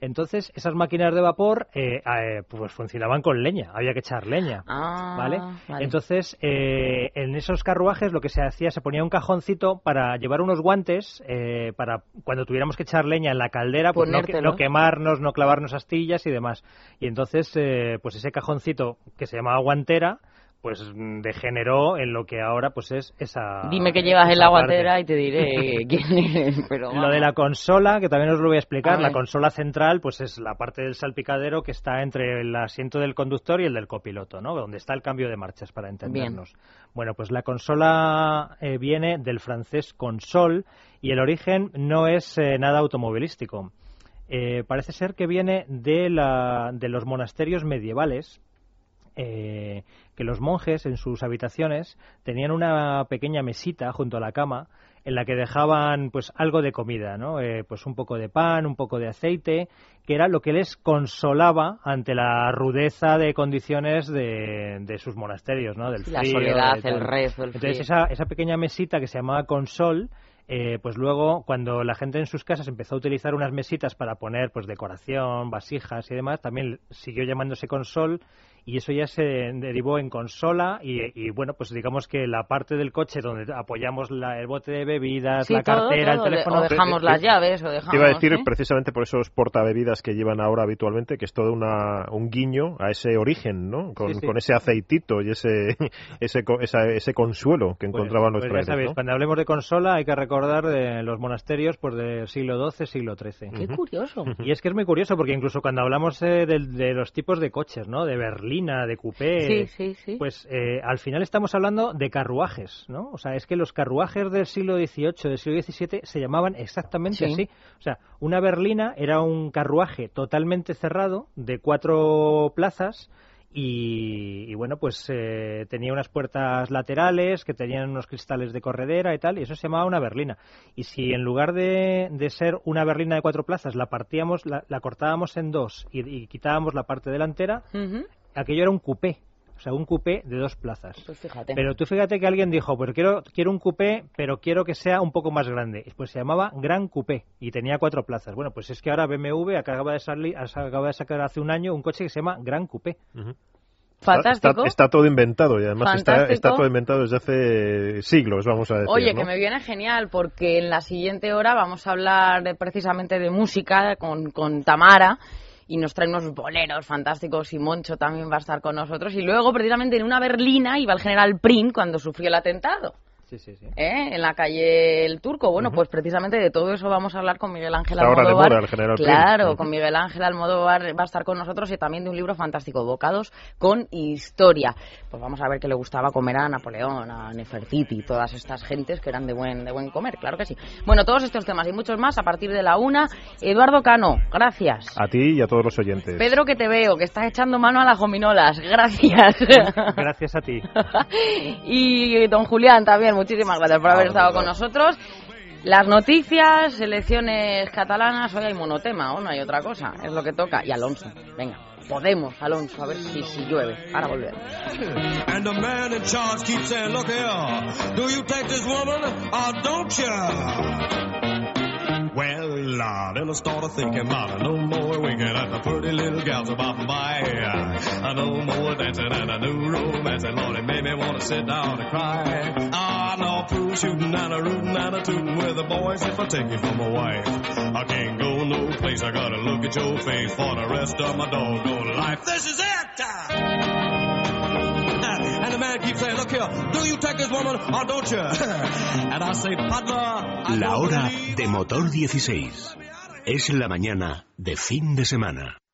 Entonces, esas máquinas de vapor eh, eh, pues funcionaban con leña, había que echar leña. Ah, ¿Vale? vale. Entonces, eh, en esos carruajes lo que se hacía, se ponía un cajoncito para llevar unos guantes eh, para cuando tuviéramos que echar leña en la caldera, pues no, no quemarnos, no clavarnos astillas y demás. Y entonces, eh, pues ese cajoncito que se llamaba guantera, pues degeneró en lo que ahora pues es esa. Dime que llevas en la guantera y te diré quién eres. Pero Lo de la consola, que también os lo voy a explicar, A la consola central, pues es la parte del salpicadero que está entre el asiento del conductor y el del copiloto, ¿no? Donde está el cambio de marchas, para entendernos. Bueno, pues la consola eh, viene del francés console y el origen no es eh, nada automovilístico. Eh, parece ser que viene de, la, de los monasterios medievales, eh, que los monjes en sus habitaciones tenían una pequeña mesita junto a la cama en la que dejaban pues algo de comida, ¿no? Eh, pues un poco de pan, un poco de aceite, que era lo que les consolaba ante la rudeza de condiciones de, de sus monasterios, ¿no? Del Sí, la frío, soledad, de el rezo, el Entonces frío. esa, esa pequeña mesita que se llamaba consol eh, pues luego cuando la gente en sus casas empezó a utilizar unas mesitas para poner pues decoración, vasijas y demás, también siguió llamándose consol y eso ya se derivó en consola y, y, bueno, pues digamos que la parte del coche donde apoyamos la- el bote de bebidas, Sí, la todo, cartera, todo, el de- teléfono. o dejamos Te- las te- llaves o dejamos... Te iba a decir ¿eh? precisamente por esos portabebidas que llevan ahora habitualmente, que es todo una, un guiño a ese origen, ¿no? Con, Sí, sí. con ese aceitito y ese, ese, esa- ese consuelo que Pues- encontraban pues los ya sabéis, ¿no? cuando hablemos de consola hay que recordar de los monasterios pues del siglo XII, siglo XIII. Qué curioso. Y es que es muy curioso porque incluso cuando hablamos eh, del- de, los tipos de coches, ¿no? De berlina, de coupé, Sí, sí, sí. pues eh, al final estamos hablando de carruajes, ¿no? O sea, es que los carruajes del siglo XVIII, del siglo XVII se llamaban exactamente Sí. así. O sea, una berlina era un carruaje totalmente cerrado de cuatro plazas. Y, y bueno, pues eh, tenía unas puertas laterales que tenían unos cristales de corredera y tal, y eso se llamaba una berlina. Y si en lugar de, de ser una berlina de cuatro plazas la partíamos, la, la cortábamos en dos y, y quitábamos la parte delantera. Aquello era un coupé, o sea, un coupé de dos plazas. Pues fíjate. Pero tú fíjate que alguien dijo, pues quiero, quiero un coupé, pero quiero que sea un poco más grande. Pues se llamaba Gran Coupé y tenía cuatro plazas. Bueno, pues es que ahora BMW acaba de, salir, acaba de sacar hace un año un coche que se llama Gran Coupé. Está- Fantástico. Está, está todo inventado y además está, todo inventado desde hace siglos, vamos a decir. Oye, ¿no? que me viene genial porque en la siguiente hora vamos a hablar de- precisamente de música con, con Tamara y nos trae unos boleros fantásticos y Moncho también va a estar con nosotros y luego precisamente en una berlina iba el general Prim cuando sufrió el atentado. Sí, sí, sí. ¿eh? en la calle El Turco. Bueno, pues precisamente de todo eso vamos a hablar con Miguel Ángel ahora de Almodóvar. moda el general claro, con Miguel Ángel Almodóvar va a estar con nosotros y también de un libro fantástico, Bocados con Historia. Pues vamos a ver qué le gustaba comer a Napoleón, a Nefertiti, todas estas gentes que eran de buen, de buen comer, claro que sí. Bueno, todos estos temas y muchos más a partir de la una. Eduardo Cano, gracias. A ti y a todos los oyentes. Pedro, que te veo, que estás echando mano a las gominolas. Gracias. Gracias a ti. y don Julián también, muchísimas gracias por haber estado con nosotros. Las noticias, elecciones catalanas, hoy hay monotema, o no hay otra cosa, es lo que toca. Y Alonso, venga, podemos, Alonso, a ver si, si llueve. Ahora volvemos. And the man in charge keeps saying, look here, do you take this woman or don't you? Well, I started thinking about it. No more winking at the pretty little gals about by. Uh, no more dancing and a new romance. And Lord, it made me want to sit down and cry. Ah, no fool shooting and a rootin' and a tootin' with the boys if I take you for my wife. I can't go no place. I gotta look at your face for the rest of my doggone life. This is it! And the man keeps saying, look here, do you take this woman or don't you? and I say, I La hora de motor 16. Es la mañana de fin de semana.